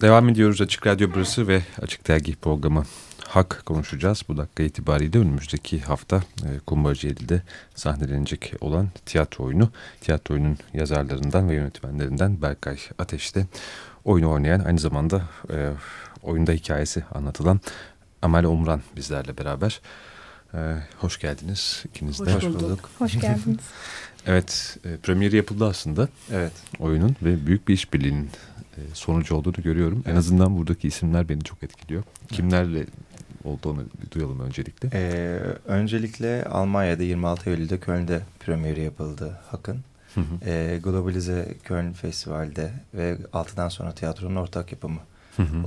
Devam ediyoruz Açık Radyo burası ve Açık Dergi programı Hak konuşacağız. Bu dakika itibariyle önümüzdeki hafta e, Kumbaracıeli'de sahnelenecek olan tiyatro oyunu. Tiyatro oyunun yazarlarından ve yönetmenlerinden Berkay Ateş'te oyunu oynayan aynı zamanda e, oyunda hikayesi anlatılan Amel Omran bizlerle beraber. E, hoş geldiniz ikiniz de. Hoş bulduk. Hoş geldiniz. evet, e, premieri yapıldı aslında. Evet. Oyunun ve büyük bir işbirliğinin sonucu olduğunu görüyorum. Evet. En azından buradaki isimler beni çok etkiliyor. Kimlerle olduğunu duyalım öncelikle. Ee, öncelikle Almanya'da 26 Eylül'de Köln'de premieri yapıldı Hak'ın. Ee, Globalize Köln Festival'de ve 6'dan sonra tiyatronun ortak yapımı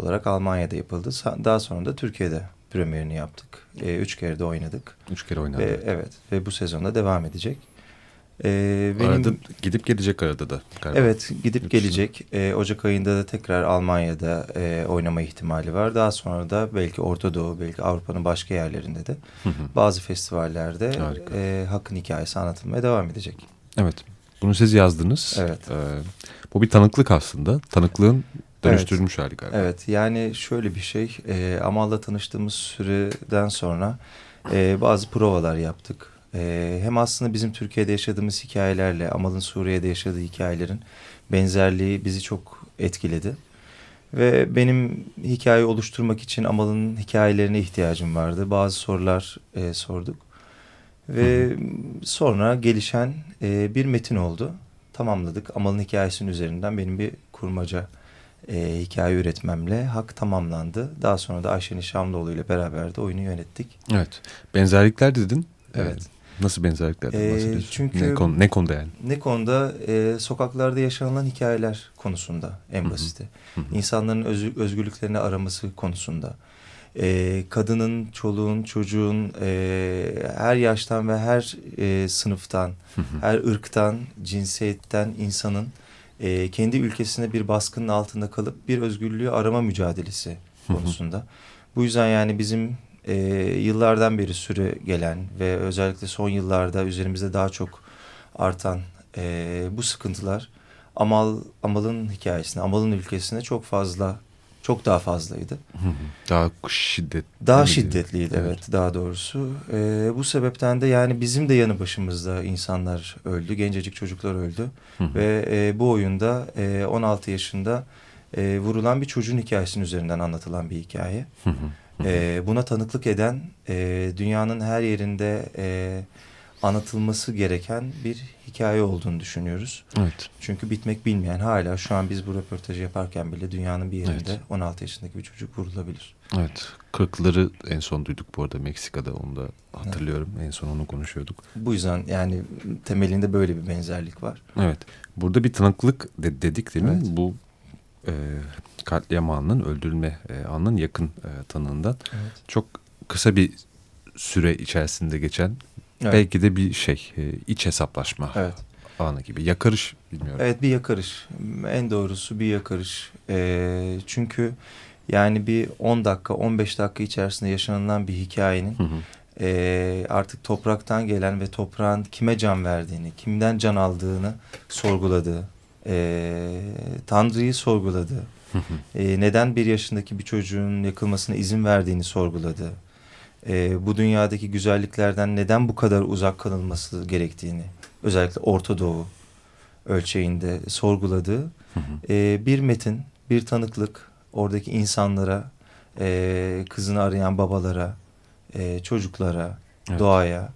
olarak Almanya'da yapıldı. Daha sonra da Türkiye'de premierini yaptık. Ee, üç kere de oynadık. Üç kere oynadık. Ve, evet ve bu sezonda devam edecek. Ee, benim, arada gidip gelecek arada da. Galiba. Evet gidip Yurt gelecek. Ee, Ocak ayında da tekrar Almanya'da e, oynama ihtimali var. Daha sonra da belki Orta Doğu, belki Avrupa'nın başka yerlerinde de bazı festivallerde e, Hakkın hikayesi anlatılmaya devam edecek. Evet. Bunu siz yazdınız. Evet. Ee, bu bir tanıklık aslında. Tanıklığın dönüştürülmüş evet. hali galiba. Evet yani şöyle bir şey. E, Amal'la tanıştığımız süreden sonra e, bazı provalar yaptık e, hem aslında bizim Türkiye'de yaşadığımız hikayelerle Amal'ın Suriye'de yaşadığı hikayelerin benzerliği bizi çok etkiledi. Ve benim hikaye oluşturmak için Amal'ın hikayelerine ihtiyacım vardı. Bazı sorular e, sorduk. Ve hı sonra gelişen e, bir metin oldu. Tamamladık. Amal'ın hikayesinin üzerinden benim bir kurmaca e, hikaye üretmemle hak tamamlandı. Daha sonra da Ayşe Nişamlıoğlu ile beraber de oyunu yönettik. Evet. Benzerlikler dedin. Evet. Nasıl benzerliklerden ee, bahsediyorsun? Çünkü ne, konu, ne konuda yani? Ne konuda? E, sokaklarda yaşanılan hikayeler konusunda en basiti. Hı hı. İnsanların öz, özgürlüklerini araması konusunda. E, kadının, çoluğun, çocuğun e, her yaştan ve her e, sınıftan, hı hı. her ırktan, cinsiyetten insanın e, kendi ülkesine bir baskının altında kalıp bir özgürlüğü arama mücadelesi konusunda. Hı hı. Bu yüzden yani bizim e, yıllardan beri süre gelen ve özellikle son yıllarda üzerimizde daha çok artan e, bu sıkıntılar Amal Amal'ın hikayesine, Amal'ın ülkesine çok fazla çok daha fazlaydı. Daha şiddet. Daha şiddetliydi evet, evet daha doğrusu. Ee, bu sebepten de yani bizim de yanı başımızda insanlar öldü. Gencecik çocuklar öldü. Hı hı. Ve e, bu oyunda e, 16 yaşında e, vurulan bir çocuğun hikayesinin üzerinden anlatılan bir hikaye. Hı hı. E, buna tanıklık eden e, dünyanın her yerinde e, anlatılması gereken bir hikaye olduğunu düşünüyoruz. Evet. Çünkü bitmek bilmeyen hala şu an biz bu röportajı yaparken bile dünyanın bir yerinde evet. 16 yaşındaki bir çocuk vurulabilir. Evet. Kırkları en son duyduk bu arada Meksika'da onu da hatırlıyorum. Evet. En son onu konuşuyorduk. Bu yüzden yani temelinde böyle bir benzerlik var. Evet. Burada bir tanıklık dedik değil mi? Evet. Bu e, katliam anının, öldürülme e, anının yakın e, tanığından evet. çok kısa bir süre içerisinde geçen evet. belki de bir şey, e, iç hesaplaşma evet. anı gibi. Yakarış bilmiyorum. Evet bir yakarış. En doğrusu bir yakarış. E, çünkü yani bir 10 dakika, 15 dakika içerisinde yaşanılan bir hikayenin hı hı. E, artık topraktan gelen ve toprağın kime can verdiğini, kimden can aldığını sorguladığı, e, Tanrı'yı sorguladı. e, neden bir yaşındaki bir çocuğun yakılmasına izin verdiğini sorguladı. E, bu dünyadaki güzelliklerden neden bu kadar uzak kalınması gerektiğini özellikle Orta Doğu ölçeğinde sorguladığı e, bir metin, bir tanıklık oradaki insanlara, e, kızını arayan babalara, e, çocuklara, evet. doğaya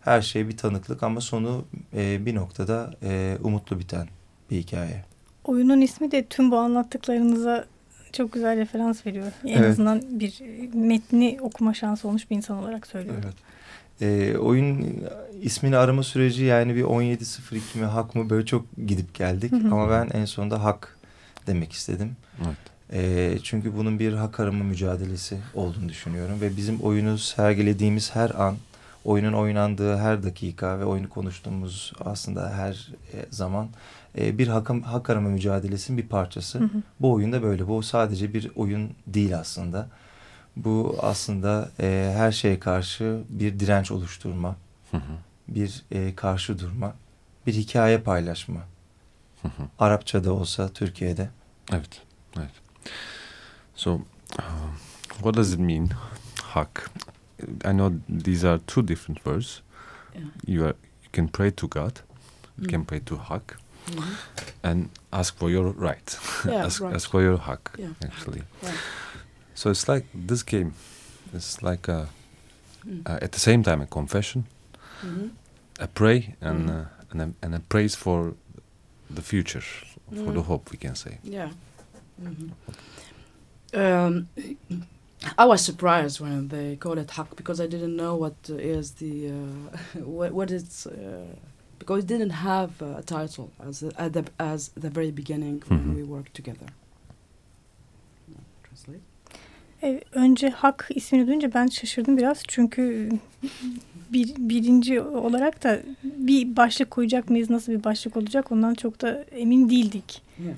her şey bir tanıklık ama sonu e, bir noktada e, umutlu biten bir hikaye. Oyunun ismi de tüm bu anlattıklarınıza çok güzel referans veriyor. En evet. azından bir metni okuma şansı olmuş bir insan olarak söylüyorum. Evet. E, oyun ismini arama süreci yani bir 17.02 mi hak mı böyle çok gidip geldik. Hı hı. Ama ben en sonunda hak demek istedim. Evet. E, çünkü bunun bir hak arama mücadelesi olduğunu düşünüyorum. Ve bizim oyunu sergilediğimiz her an, oyunun oynandığı her dakika ve oyunu konuştuğumuz aslında her zaman e, bir hak, hak arama mücadelesinin bir parçası. Hı hı. Bu oyunda böyle. Bu sadece bir oyun değil aslında. Bu aslında e, her şeye karşı bir direnç oluşturma, hı hı. bir e, karşı durma, bir hikaye paylaşma. Hı hı. Arapçada olsa Türkiye'de. Evet, evet. So, uh, what does it mean, hak? I know these are two different words. Yeah. You are you can pray to God, you Mm. can pray to hak, Mhm. and ask for your right. Yeah, ask, right. ask for your hak, Yeah. actually. Right. So it's like this game. It's like a, Mm. uh, at the same time a confession, Mhm. a pray, and Mhm. uh, and, a, and a praise for the future, for the Mhm. hope we can say. Yeah. Mhm. Um, I was surprised when they called it hak because I didn't know what is the uh, what what it's uh, because it didn't have a title as the, at the as the very beginning when Mhm. we worked together. Translate. E, önce Hak ismini duyunca ben şaşırdım biraz. Çünkü bir, birinci olarak da bir başlık koyacak mıyız, nasıl bir başlık olacak ondan çok da emin değildik. Yeah.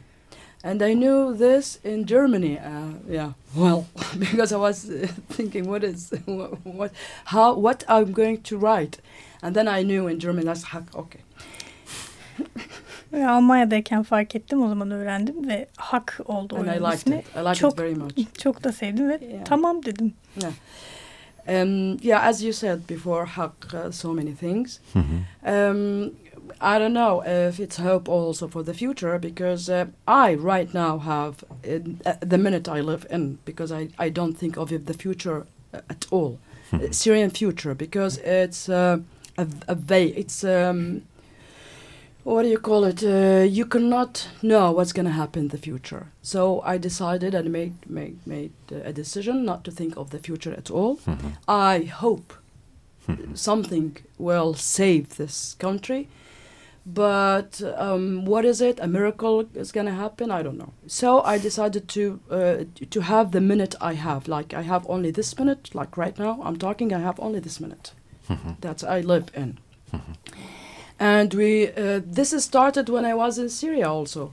And I knew this in Germany. Uh, yeah, well, because I was uh, thinking, what is what, what, how, what I'm going to write, and then I knew in German that's hak. Okay. Ve Almanya'dayken fark ettim o zaman öğrendim ve Hak oldu And I oyunun liked ismi. it. I liked Çok- it very much. Çok da sevdim ve Yeah. tamam dedim. Um, yeah, as you said before, hak uh, so many things. Mhm. Um, I don't know if it's hope also for the future because uh, I right now have in, uh, the minute I live in because I, I don't think of it, the future uh, at all. Mhm. uh, Syrian future because it's uh, a, a it's um, what do you call it? Uh, you cannot know what's going to happen in the future. So I decided and made made made a decision not to think of the future at all. Mhm. I hope Mhm. something will save this country. But um, what is it? A miracle is going to happen? I don't know. So I decided to uh, to have the minute I have. Like I have only this minute. Like right now, I'm talking. I have only this minute Mhm. that I live in. Mhm. And we uh, this is started when I was in Syria also.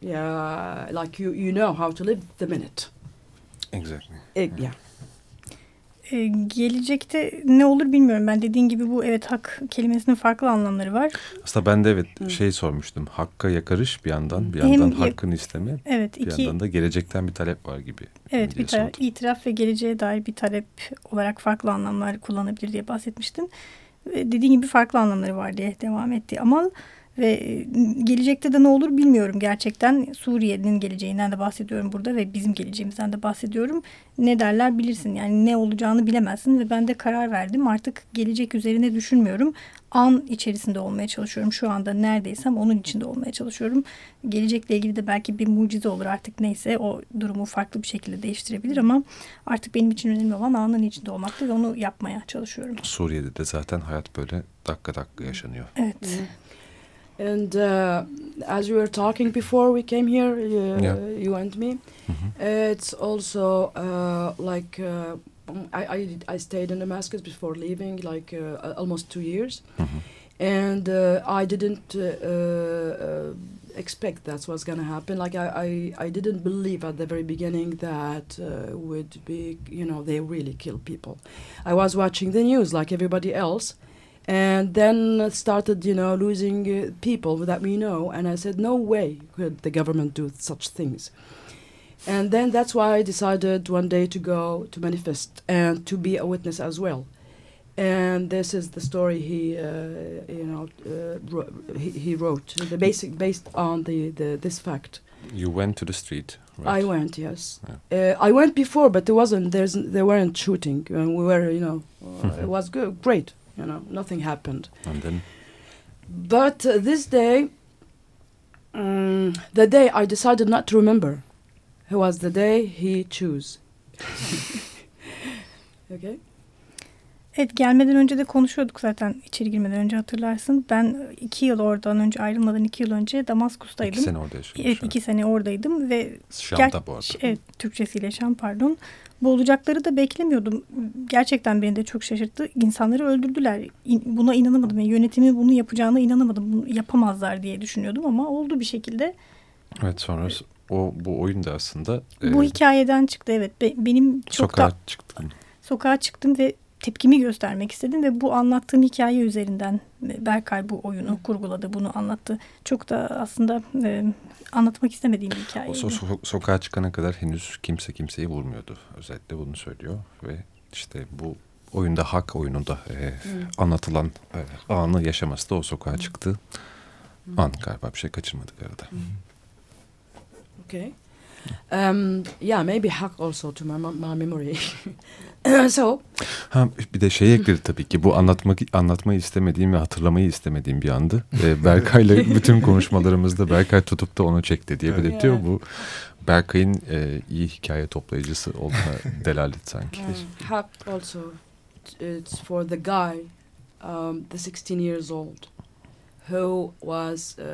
Yeah, like you you know how to live the minute. Exactly. Eh, yeah. Ee, gelecekte ne olur bilmiyorum. Ben dediğin gibi bu evet hak kelimesinin farklı anlamları var. Aslında ben de evet Hı. şey sormuştum. Hakka yakarış bir yandan, bir Hem yandan yak- hakkını isteme, Evet bir iki yandan da gelecekten bir talep var gibi. evet bir sordum. itiraf ve geleceğe dair bir talep olarak farklı anlamlar kullanabilir diye bahsetmiştin. Dediğin gibi farklı anlamları var diye devam etti. Ama ve e, gelecekte de ne olur bilmiyorum gerçekten. Suriye'nin geleceğinden de bahsediyorum burada ve bizim geleceğimizden de bahsediyorum. Ne derler bilirsin yani ne olacağını bilemezsin ve ben de karar verdim. Artık gelecek üzerine düşünmüyorum. An içerisinde olmaya çalışıyorum. Şu anda neredeysem onun içinde olmaya çalışıyorum. Gelecekle ilgili de belki bir mucize olur artık neyse o durumu farklı bir şekilde değiştirebilir ama artık benim için önemli olan anın içinde olmaktı ve onu yapmaya çalışıyorum. Suriye'de de zaten hayat böyle dakika dakika yaşanıyor. Evet. Mhm. And uh, as we were talking before we came here, uh, Yeah. you and me, Mhm. it's also uh, like uh, I, I I stayed in Damascus before leaving, like uh, almost two years, Mhm. and uh, I didn't uh, uh, expect that's what's gonna happen. Like I, I, I didn't believe at the very beginning that uh, would be, you know, they really kill people. I was watching the news like everybody else, and then started, you know, losing uh, people that we know. And I said, no way could the government do such things. And then that's why I decided one day to go to manifest and to be a witness as well. And this is the story he, uh, you know, uh, wrote, he, he wrote. The basic based on the, the this fact. You went to the street. Right? I went, yes. Uh, I went before, but there wasn't. There's there weren't shooting. And we were, you know, uh, it was good, great. You know, nothing happened. And then But uh, this day, um, the day I decided not to remember, it was the day he chose. okay. Evet gelmeden önce de konuşuyorduk zaten içeri girmeden önce hatırlarsın. Ben iki yıl oradan önce ayrılmadan iki yıl önce Damaskus'taydım. iki sene orada yaşıyormuş. Evet iki sene oradaydım ve Şam'da bu arada. Evet Türkçesiyle Şam pardon. Bu olacakları da beklemiyordum. Gerçekten beni de çok şaşırttı. İnsanları öldürdüler. Buna inanamadım. Yani yönetimi bunu yapacağına inanamadım. Bunu yapamazlar diye düşünüyordum ama oldu bir şekilde. Evet sonra o bu oyun da aslında Bu e, hikayeden çıktı evet. Be- benim çok sokağa da çıktın. sokağa çıktım ve tepkimi göstermek istedim ve bu anlattığım hikaye üzerinden Berkay bu oyunu kurguladı, bunu anlattı. Çok da aslında e, anlatmak istemediğim bir hikaye. O so so sokağa çıkana kadar henüz kimse kimseyi vurmuyordu. Özellikle bunu söylüyor ve işte bu oyunda hak oyununda e, hmm. anlatılan e, anı yaşaması da o sokağa çıktı. Hmm. An galiba bir şey kaçırmadık arada. Hmm. Okay. Um, yeah, maybe hack also to my, my memory. so. Ha, bir de şey ekledi tabii ki bu anlatmak anlatmayı istemediğim ve hatırlamayı istemediğim bir andı. Ee, Berkay'la bütün konuşmalarımızda Berkay tutup da onu çekti diye belirtiyor. Yeah. Bu Berkay'ın e, iyi hikaye toplayıcısı olduğuna delalet sanki. Uh, hack also it's for the guy um, the 16 years old who was uh,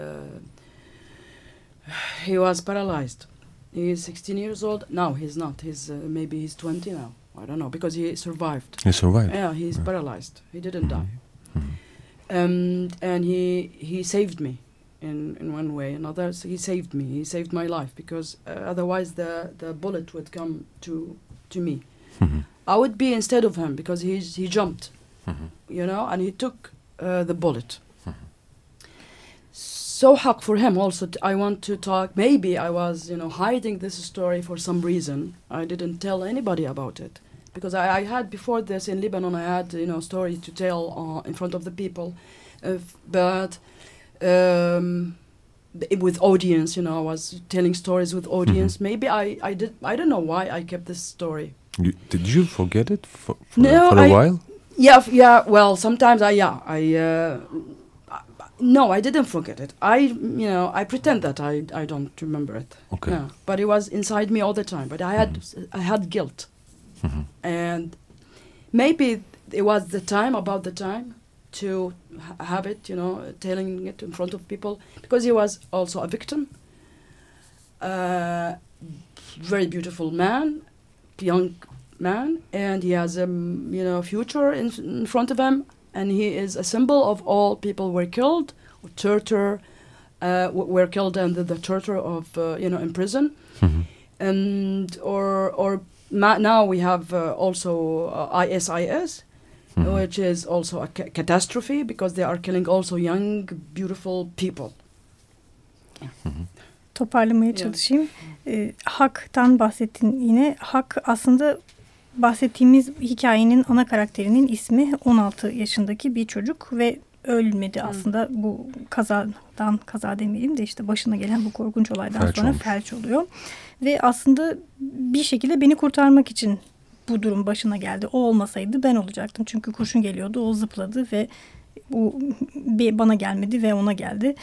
he was paralyzed. He is 16 years old. No, he's not. He's uh, maybe he's 20 now. I don't know because he survived. He survived. Yeah, he's yeah. paralyzed. He didn't mm -hmm. die. Mm -hmm. um, and he he saved me in in one way another. So he saved me. He saved my life because uh, otherwise the the bullet would come to to me. Mm -hmm. I would be instead of him because he he jumped, mm-hmm. you know, and he took uh, the bullet so hard for him also. I want to talk maybe I was you know hiding this story for some reason. I didn't tell anybody about it. Because I, I had before this in Lebanon I had you know story to tell uh, in front of the people. Uh, but um, with audience you know I was telling stories with audience. Mm -hmm. maybe I, I did I don't know why I kept this story. You, did you forget it for, for, no, for a I, while? Yeah yeah well sometimes I yeah I uh, no, I didn't forget it. I, you know, I pretend that I, I don't remember it. Okay. Yeah, but it was inside me all the time. But I had, mm. I had guilt, mm -hmm. and maybe it was the time about the time to ha have it, you know, telling it in front of people because he was also a victim. Uh, very beautiful man, young man, and he has a, um, you know, future in, in front of him and he is a symbol of all people were killed, or torture, uh, were killed under the torture of uh, you know in prison, mm-hmm. and or or now we have uh, also uh, ISIS. Mm-hmm. Which is also a ca- catastrophe because they are killing also young, beautiful people. Yeah. Mm-hmm. Toparlamaya çalışayım. Ee, haktan bahsettin yine. Hak aslında bahsettiğimiz hikayenin ana karakterinin ismi 16 yaşındaki bir çocuk ve ölmedi aslında bu kazadan kaza demeyelim de işte başına gelen bu korkunç olaydan felç sonra olmuş. felç oluyor. Ve aslında bir şekilde beni kurtarmak için bu durum başına geldi. O olmasaydı ben olacaktım. Çünkü kurşun geliyordu. O zıpladı ve bu bana gelmedi ve ona geldi.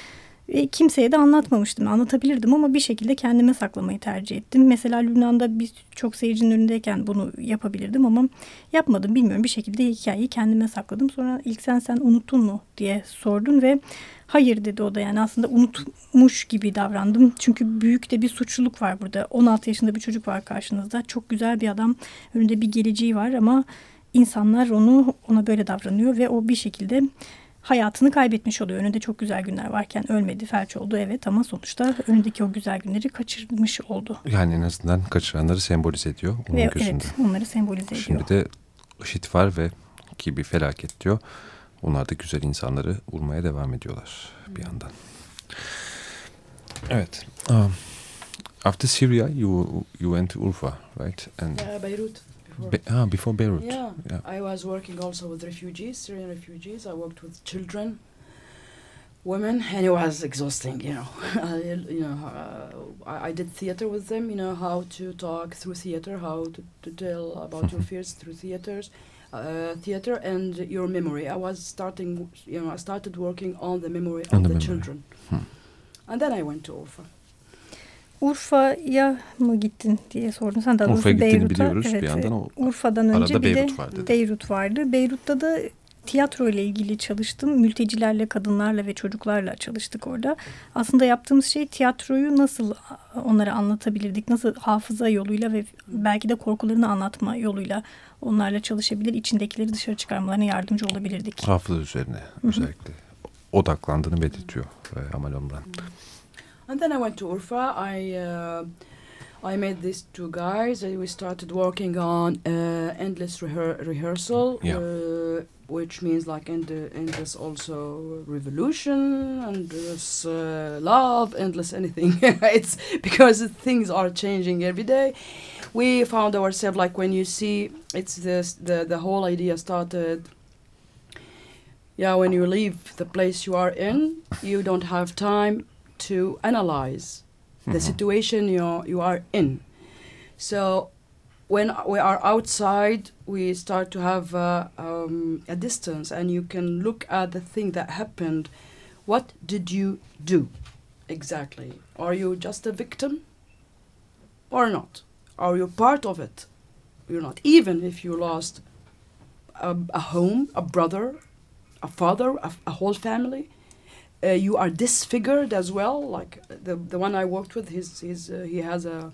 Ve kimseye de anlatmamıştım. Anlatabilirdim ama bir şekilde kendime saklamayı tercih ettim. Mesela Lübnan'da birçok seyircinin önündeyken bunu yapabilirdim ama yapmadım. Bilmiyorum bir şekilde hikayeyi kendime sakladım. Sonra ilk sen sen unuttun mu diye sordun ve hayır dedi o da yani aslında unutmuş gibi davrandım. Çünkü büyük de bir suçluluk var burada. 16 yaşında bir çocuk var karşınızda. Çok güzel bir adam. Önünde bir geleceği var ama insanlar onu ona böyle davranıyor ve o bir şekilde hayatını kaybetmiş oluyor. Önünde çok güzel günler varken ölmedi, felç oldu evet ama sonuçta önündeki o güzel günleri kaçırmış oldu. Yani en azından kaçıranları sembolize ediyor onun ve, gözünde. Evet, onları sembolize ediyor. Şimdi de IŞİD var ve ki bir felaket diyor. Onlar da güzel insanları vurmaya devam ediyorlar bir yandan. Evet. Um, after Syria you you went to Urfa, right? And yeah, Beirut. Before. Be ah, before Beirut. Yeah. yeah. I was working also with refugees, Syrian refugees. I worked with children, women, and it was exhausting. You know, you know, uh, I, I, did theater with them. You know how to talk through theater, how to, to tell about your fears through theaters. Uh, theater and your memory. I was starting, you know, I started working on the memory on of the, the children, hmm. and then I went to Urfa. Urfa'ya mı gittin diye sordun. Sen daha Urfa'ya gittiğini biliyoruz evet, bir yandan. O, Urfa'dan önce bir Beyrut de var Beyrut vardı. Beyrut'ta da tiyatro ile ilgili çalıştım. Mültecilerle, kadınlarla ve çocuklarla çalıştık orada. Aslında yaptığımız şey tiyatroyu nasıl onlara anlatabilirdik? Nasıl hafıza yoluyla ve belki de korkularını anlatma yoluyla onlarla çalışabilir, içindekileri dışarı çıkarmalarına yardımcı olabilirdik. Hafıza üzerine özellikle odaklandığını belirtiyor Amal Omran. And then I went to Urfa. I uh, I met these two guys. and we started working on uh, endless rehe rehearsal, Yeah. uh, which means like end endless also revolution, endless uh, love, endless anything. it's because things are changing every day. We found ourselves like when you see it's this the the whole idea started. Yeah, when you leave the place you are in, you don't have time to analyze the Mhm. situation you you are in. So when we are outside, we start to have uh, um, a distance, and you can look at the thing that happened. What did you do exactly? Are you just a victim or not? Are you part of it? You're not. Even if you lost a, a home, a brother, a father, a, a whole family, uh, you are disfigured as well. Like the the one I worked with, his his uh, he has a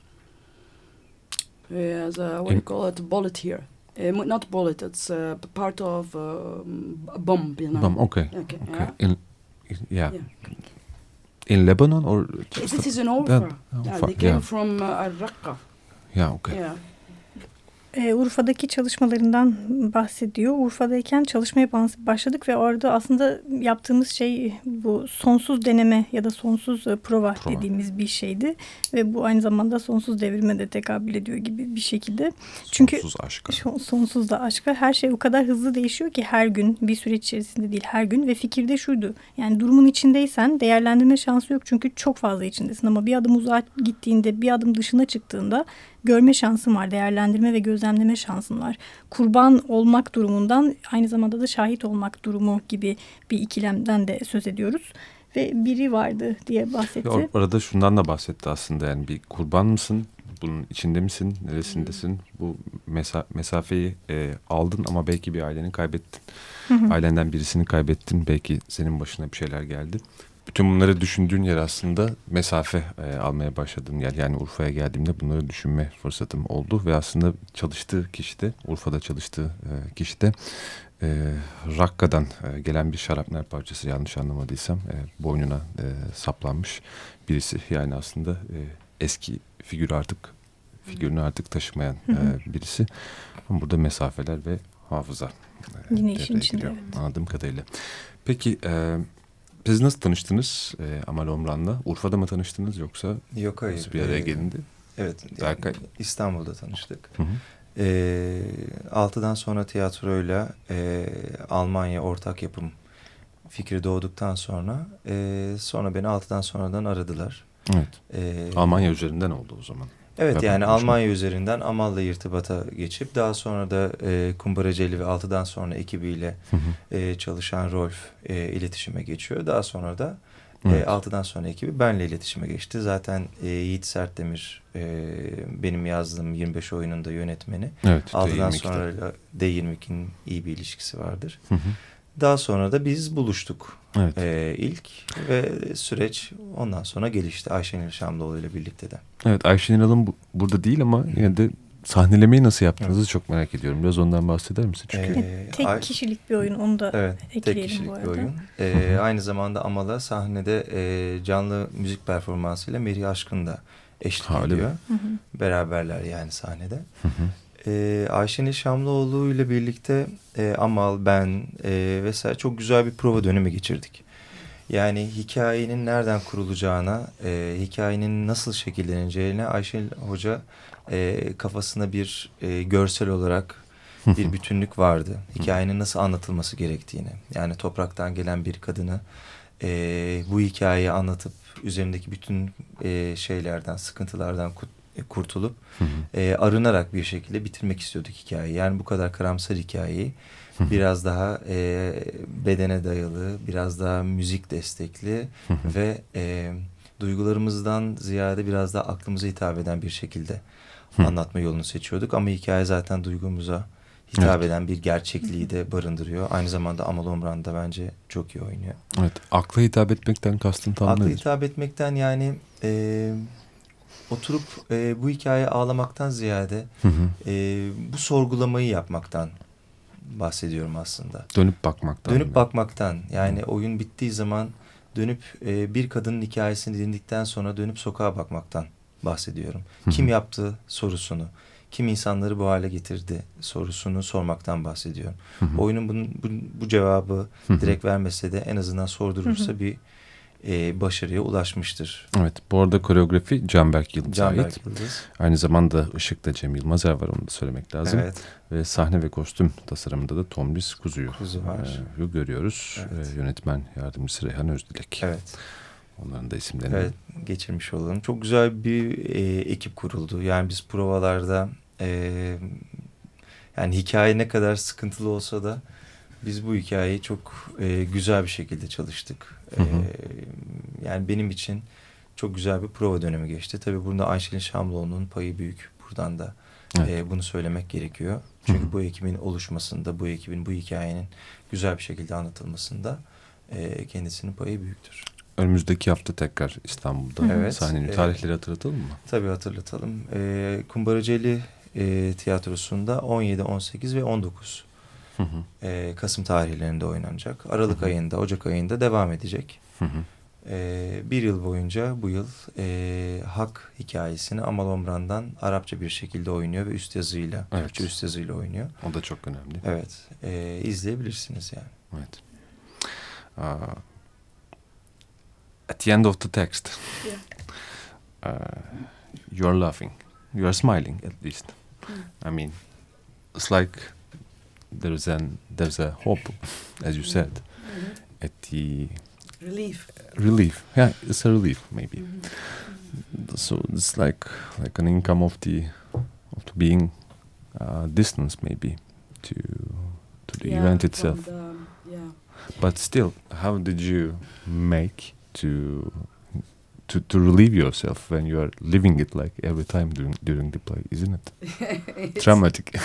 he has a what do you call it a bullet here. Uh, not bullet. It's uh, part of um, a bomb. You know. Bam, okay. Okay. Okay. Yeah. In, in- yeah. Yeah. In Lebanon or This is in That- Urfa. oh, Yeah, they came yeah. from uh, Al-Raqqa. Yeah, okay. Yeah. E, Urfa'daki çalışmalarından bahsediyor. Urfa'dayken çalışmaya başladık ve orada aslında yaptığımız şey bu sonsuz deneme ya da sonsuz e, prova, Prova. dediğimiz bir şeydi. Ve bu aynı zamanda sonsuz devrime de tekabül ediyor gibi bir şekilde. Çünkü Sonsuz aşk. Şu- Sonsuz da aşka her şey o kadar hızlı değişiyor ki her gün bir süreç içerisinde değil her gün ve fikirde şuydu. Yani durumun içindeysen değerlendirme şansı yok çünkü çok fazla içindesin ama bir adım uzağa gittiğinde bir adım dışına çıktığında görme şansın var değerlendirme ve gözlemleme şansın var. Kurban olmak durumundan aynı zamanda da şahit olmak durumu gibi bir ikilemden de söz ediyoruz. Ve biri vardı diye bahsetti. Ve Orada şundan da bahsetti aslında yani bir kurban mısın? Bunun içinde misin? Neresindesin? Bu mesa- mesafeyi e, aldın ama belki bir aileni kaybettin. Hı hı. Ailenden birisini kaybettin. Belki senin başına bir şeyler geldi. Bütün bunları düşündüğün yer aslında mesafe e, almaya başladığın yer. Yani Urfa'ya geldiğimde bunları düşünme fırsatım oldu. Ve aslında çalıştığı kişi de, Urfa'da çalıştığı e, kişi de e, Rakka'dan e, gelen bir şarapnel parçası yanlış anlamadıysam e, boynuna e, saplanmış birisi. Yani aslında e, eski figürü artık figürünü artık taşımayan e, birisi. Ama burada mesafeler ve hafıza e, Yine işin içinde, evet. Anladığım kadarıyla. Peki e, siz nasıl tanıştınız e, Amal Omran'la? Urfa'da mı tanıştınız yoksa Yok hayır. nasıl bir araya Ee, gelindi? Evet. Berkay. İstanbul'da tanıştık. Hı hı. Ee, altıdan sonra tiyatroyla e, Almanya ortak yapım fikri doğduktan sonra e, sonra beni altıdan sonradan aradılar. Evet. Ee, Almanya üzerinden oldu o zaman. Evet Ve yani Almanya üzerinden Amal'la irtibata geçip daha sonra da e, Kumbaraceli ve altıdan sonra ekibiyle Hı hı. e, çalışan Rolf e, iletişime geçiyor. Daha sonra da e, Evet. altıdan sonra ekibi benle iletişime geçti. Zaten e, Yiğit Sertdemir e, benim yazdığım 25 oyunun da yönetmeni. Evet. Altıdan D22'de. sonra D22'nin iyi bir ilişkisi vardır. Hı hı. Daha sonra da biz buluştuk Evet. e, ilk ve süreç ondan sonra gelişti Ayşenil Şamlıoğlu ile birlikte de. Evet Ayşe Hanım bu, burada değil ama yine de sahnelemeyi nasıl yaptığınızı çok merak ediyorum. Biraz ondan bahseder misin? Çünkü Ee, Tek Ay- kişilik bir oyun onu da Evet, tek ekleyelim kişilik bu bir arada. oyun. Ee, aynı zamanda Amal'a sahnede e, canlı müzik performansıyla Meri Aşkın da eşlik Ha, öyle mi? ediyor. Hı hı. Beraberler yani sahnede. Hı hı. Ee, Ayşenil Şamlıoğlu ile birlikte e, Amal, ben e, vesaire çok güzel bir prova dönemi geçirdik. Yani hikayenin nereden kurulacağına, e, hikayenin nasıl şekilleneceğine Ayşenil Hoca e, kafasında bir e, görsel olarak bir bütünlük vardı. Hikayenin nasıl anlatılması gerektiğini. Yani topraktan gelen bir kadını e, bu hikayeyi anlatıp üzerindeki bütün e, şeylerden, sıkıntılardan e, kurtulup Hı hı. e, arınarak bir şekilde bitirmek istiyorduk hikayeyi. Yani bu kadar karamsar hikayeyi Hı hı. biraz daha e, bedene dayalı, biraz daha müzik destekli Hı hı. ve e, duygularımızdan ziyade biraz daha aklımıza hitap eden bir şekilde Hı. anlatma yolunu seçiyorduk. Ama hikaye zaten duygumuza hitap Evet. eden bir gerçekliği de barındırıyor. Aynı zamanda Amal Omran da bence çok iyi oynuyor. Evet. Akla hitap etmekten kastın tam Akla nedir? hitap etmekten yani e, oturup e, bu hikaye ağlamaktan ziyade Hı hı. e, bu sorgulamayı yapmaktan bahsediyorum aslında. Dönüp bakmaktan. Dönüp bakmaktan yani oyun bittiği zaman dönüp e, bir kadının hikayesini dinledikten sonra dönüp sokağa bakmaktan bahsediyorum. Kim yaptı sorusunu, kim insanları bu hale getirdi sorusunu sormaktan bahsediyorum. Oyunun bunun, bu, bu cevabı direkt vermese de en azından sordurursa bir e, başarıya ulaşmıştır. Evet bu arada koreografi Canberk Yıldız'a ait. Yıldız. Aynı zamanda Işık'ta Cem Yılmazer var onu da söylemek lazım. Evet. Ve sahne ve kostüm tasarımında da Tomris Kuzu'yu Kuzu var. e, görüyoruz. Evet. E, yönetmen yardımcısı Reyhan Özdilek. Evet. Onların da isimlerini. Evet geçirmiş olalım. Çok güzel bir e, ekip kuruldu. Yani biz provalarda e, yani hikaye ne kadar sıkıntılı olsa da biz bu hikayeyi çok e, güzel bir şekilde çalıştık. Hı hı. E, yani benim için çok güzel bir prova dönemi geçti. Tabii burada Ayşelin Şamlıoğlu'nun payı büyük. Buradan da Evet. e, bunu söylemek gerekiyor. Çünkü Hı hı. bu ekibin oluşmasında, bu ekibin bu hikayenin güzel bir şekilde anlatılmasında e, kendisinin payı büyüktür. Önümüzdeki hafta tekrar İstanbul'da. Evet. Sahnenin Evet. tarihleri hatırlatalım mı? Tabii hatırlatalım. E, Kumbaraceli e, tiyatrosunda 17, 18 ve 19 Hı hı. e, Kasım tarihlerinde oynanacak. Aralık Hı hı. ayında, Ocak ayında devam edecek. Hı hı. E, bir yıl boyunca bu yıl e, Hak hikayesini Amal Omran'dan Arapça bir şekilde oynuyor ve üst yazıyla, Evet. Türkçe üst yazıyla oynuyor. O da çok önemli. Evet, e, izleyebilirsiniz yani. Evet. Uh, at the end of the text, Yeah. uh, you're laughing. You're smiling at least. I mean, it's like there's an there's a hope, as you said, Mhm. at the Relief. relief. Yeah, it's a relief maybe. Mhm. So it's like like an income of the of the being uh, distance maybe to to the Yeah, event itself. the- yeah. But still, how did you make to to to relieve yourself when you are living it like every time during during the play, isn't it? Dramatic.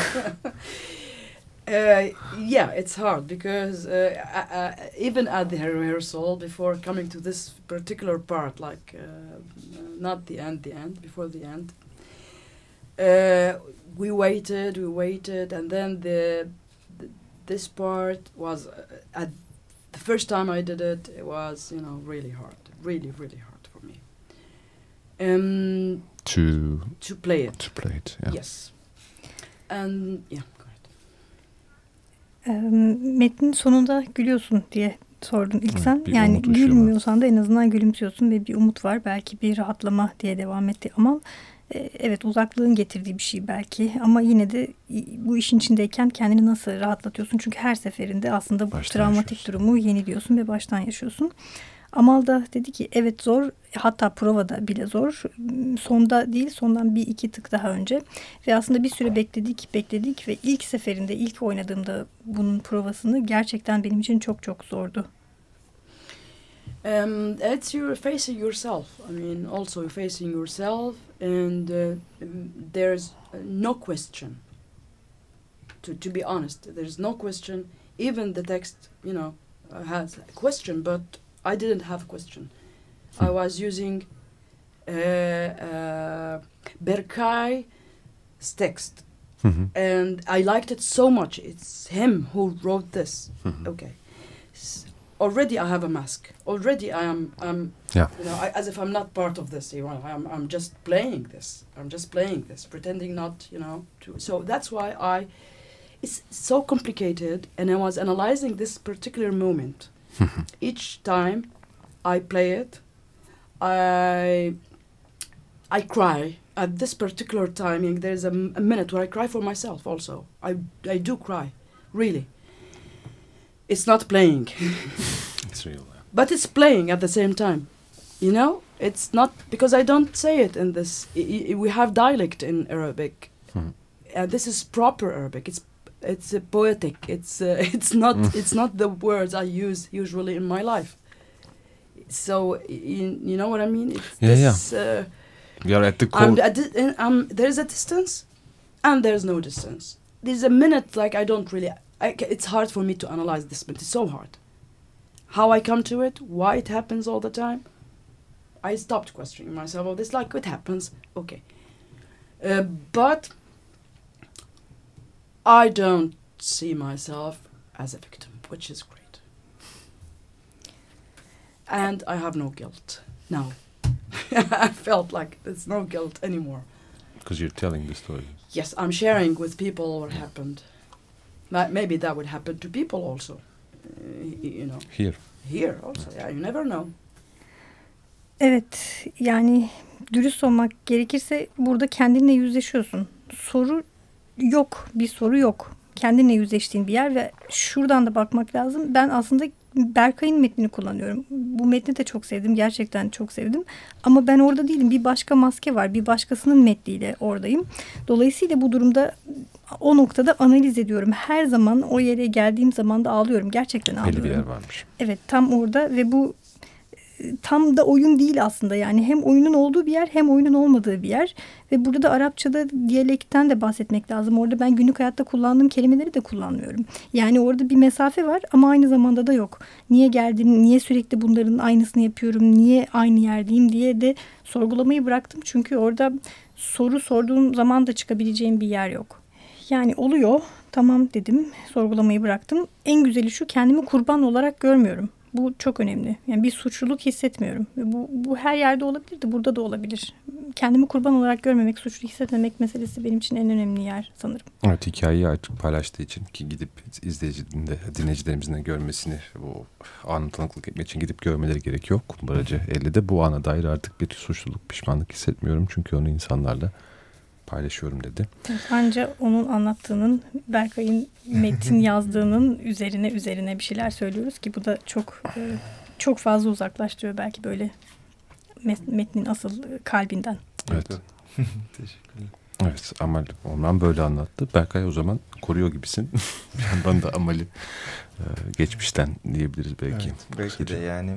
Uh, yeah, it's hard because uh, uh, uh, even at the rehearsal, before coming to this particular part, like uh, not the end, the end, before the end, uh, we waited, we waited, and then the, th this part was uh, at the first time I did it, it was you know really hard, really really hard for me. Um, to to play it, to play it. Yeah. yes, and yeah. Metnin sonunda gülüyorsun diye sordun ilk Evet, sen. Yani gülmüyorsan da en azından gülümsüyorsun ve bir umut var. Belki bir rahatlama diye devam etti. Ama e, evet uzaklığın getirdiği bir şey belki. Ama yine de bu işin içindeyken kendini nasıl rahatlatıyorsun? Çünkü her seferinde aslında bu Baştan travmatik yaşıyorsun. durumu yeniliyorsun ve baştan yaşıyorsun. Amal da dedi ki evet zor hatta provada bile zor. Sonda değil sondan bir iki tık daha önce. Ve aslında bir süre bekledik bekledik ve ilk seferinde ilk oynadığımda bunun provasını gerçekten benim için çok çok zordu. Um, it's you're facing yourself. I mean, also facing yourself, and uh, there's no question. To to be honest, there's no question. Even the text, you know, has a question, but I didn't have a question. I was using uh, uh, Berkay's text, hı. and I liked it so much. It's him who wrote this. Hı. Okay. S- already I have a mask. Already I am I'm Yeah. you know I, as if I'm not part of this. You know, I'm I'm just playing this. I'm just playing this, pretending not you know to. So that's why I. It's so complicated, and I was analyzing this particular moment. Each time I play it, I I cry at this particular timing. There's a minute where I cry for myself. Also, I I do cry, really. It's not playing, It's real. but it's playing at the same time. You know, it's not because I don't say it in this. I, I, we have dialect in Arabic, hı. and this is proper Arabic. It's it's uh, poetic. It's uh, it's not Mm. it's not the words I use usually in my life. So you, you know what I mean? It's Yeah, yeah. this, Uh, You're at the I'm, di- and I'm, there's a distance, and there's no distance. There's a minute like I don't really. I, it's hard for me to analyze this, but it's so hard. How I come to it, why it happens all the time. I stopped questioning myself. Oh, this like it happens. Okay, uh, but I don't see myself as a victim, which is great. And I have no guilt now. I felt like there's no guilt anymore. Because you're telling the story. Yes, I'm sharing with people what happened. Ma- Maybe that would happen to people also. Uh, you know, Here. here also. Yeah, you never know. Evet yani dürüst olmak gerekirse burada kendinle yüzleşiyorsun. Soru yok bir soru yok. Kendinle yüzleştiğin bir yer ve şuradan da bakmak lazım. Ben aslında Berkay'ın metnini kullanıyorum. Bu metni de çok sevdim. Gerçekten çok sevdim. Ama ben orada değilim. Bir başka maske var. Bir başkasının metniyle oradayım. Dolayısıyla bu durumda o noktada analiz ediyorum. Her zaman o yere geldiğim zaman da ağlıyorum. Gerçekten ağlıyorum. Belli bir yer varmış. Evet tam orada ve bu tam da oyun değil aslında yani hem oyunun olduğu bir yer hem oyunun olmadığı bir yer ve burada da Arapçada diyalekten de bahsetmek lazım. Orada ben günlük hayatta kullandığım kelimeleri de kullanmıyorum. Yani orada bir mesafe var ama aynı zamanda da yok. Niye geldim, niye sürekli bunların aynısını yapıyorum, niye aynı yerdeyim diye de sorgulamayı bıraktım. Çünkü orada soru sorduğum zaman da çıkabileceğim bir yer yok. Yani oluyor tamam dedim sorgulamayı bıraktım. En güzeli şu kendimi kurban olarak görmüyorum. Bu çok önemli. Yani bir suçluluk hissetmiyorum. Bu, bu her yerde olabilir de burada da olabilir. Kendimi kurban olarak görmemek, suçlu hissetmemek meselesi benim için en önemli yer sanırım. Evet hikayeyi açık paylaştığı için ki gidip izleyicinin de dinleyicilerimizin de görmesini bu anı tanıklık etmek için gidip görmeleri gerekiyor. Kumbaracı 50'de bu ana dair artık bir suçluluk pişmanlık hissetmiyorum. Çünkü onu insanlarla paylaşıyorum dedi. Anca onun anlattığının, Berkay'ın metin yazdığının üzerine üzerine bir şeyler söylüyoruz ki bu da çok e, çok fazla uzaklaştırıyor belki böyle met- metnin asıl kalbinden. Evet. Teşekkürler. Evet Amal Orman böyle anlattı. Berkay o zaman koruyor gibisin. bir yandan da Amal'i e, geçmişten diyebiliriz belki. Evet, belki de yani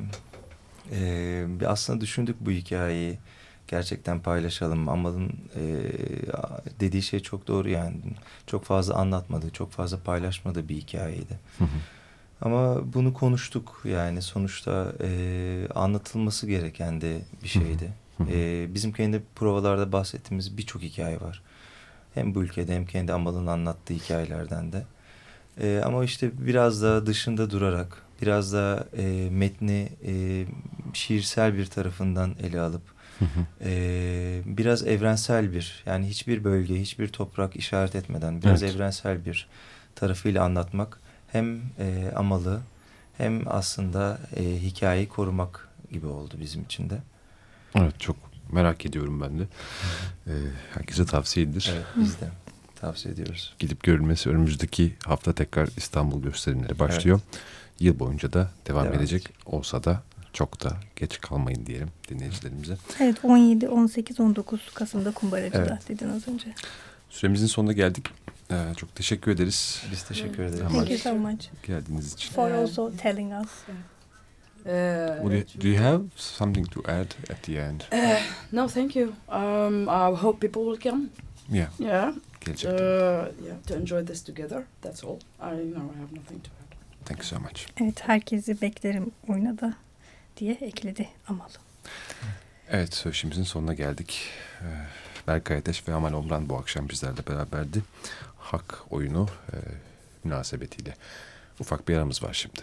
e, bir aslında düşündük bu hikayeyi gerçekten paylaşalım. Amal'ın e, dediği şey çok doğru yani. Çok fazla anlatmadı, çok fazla paylaşmadı bir hikayeydi. Hı hı. Ama bunu konuştuk yani sonuçta e, anlatılması gereken de bir şeydi. Hı. E, bizim kendi provalarda bahsettiğimiz birçok hikaye var. Hem bu ülkede hem kendi Amal'ın anlattığı hikayelerden de. E, ama işte biraz da dışında durarak, biraz da e, metni e, şiirsel bir tarafından ele alıp, Hı hı. e, biraz evrensel bir, yani hiçbir bölge, hiçbir toprak işaret etmeden biraz Evet. evrensel bir tarafıyla anlatmak hem e, Amal'ı hem aslında e, hikayeyi korumak gibi oldu bizim için de. Evet çok merak ediyorum ben de. E, herkese tavsiye edilir. Evet biz de tavsiye ediyoruz. Gidip görülmesi önümüzdeki hafta tekrar İstanbul gösterimleri başlıyor. Yıl boyunca da devam, Devam edecek. Olsa da çok da geç kalmayın diyelim dinleyicilerimize. Evet 17, 18, 19 Kasım'da Kumbaracı'da Evet. dedin az önce. Süremizin sonuna geldik. Ee, çok teşekkür ederiz Biz teşekkür ederiz. Amal. Thank you so much geldiğiniz için. for also telling us. Uh, Would you, do you have something to add at the end? Uh, no, thank you. Um, I hope people will come. Yeah, Yeah. gelecekte. Uh, yeah, to enjoy this together. That's all. I know I have nothing to add. Thank you so much. Evet herkesi beklerim oyuna da diye ekledi Amal. Evet söyleşimizin sonuna geldik. Ee, Berkay Ateş ve Amal Omran bu akşam bizlerle beraberdi. Hak oyunu e, münasebetiyle. Ufak bir aramız var şimdi.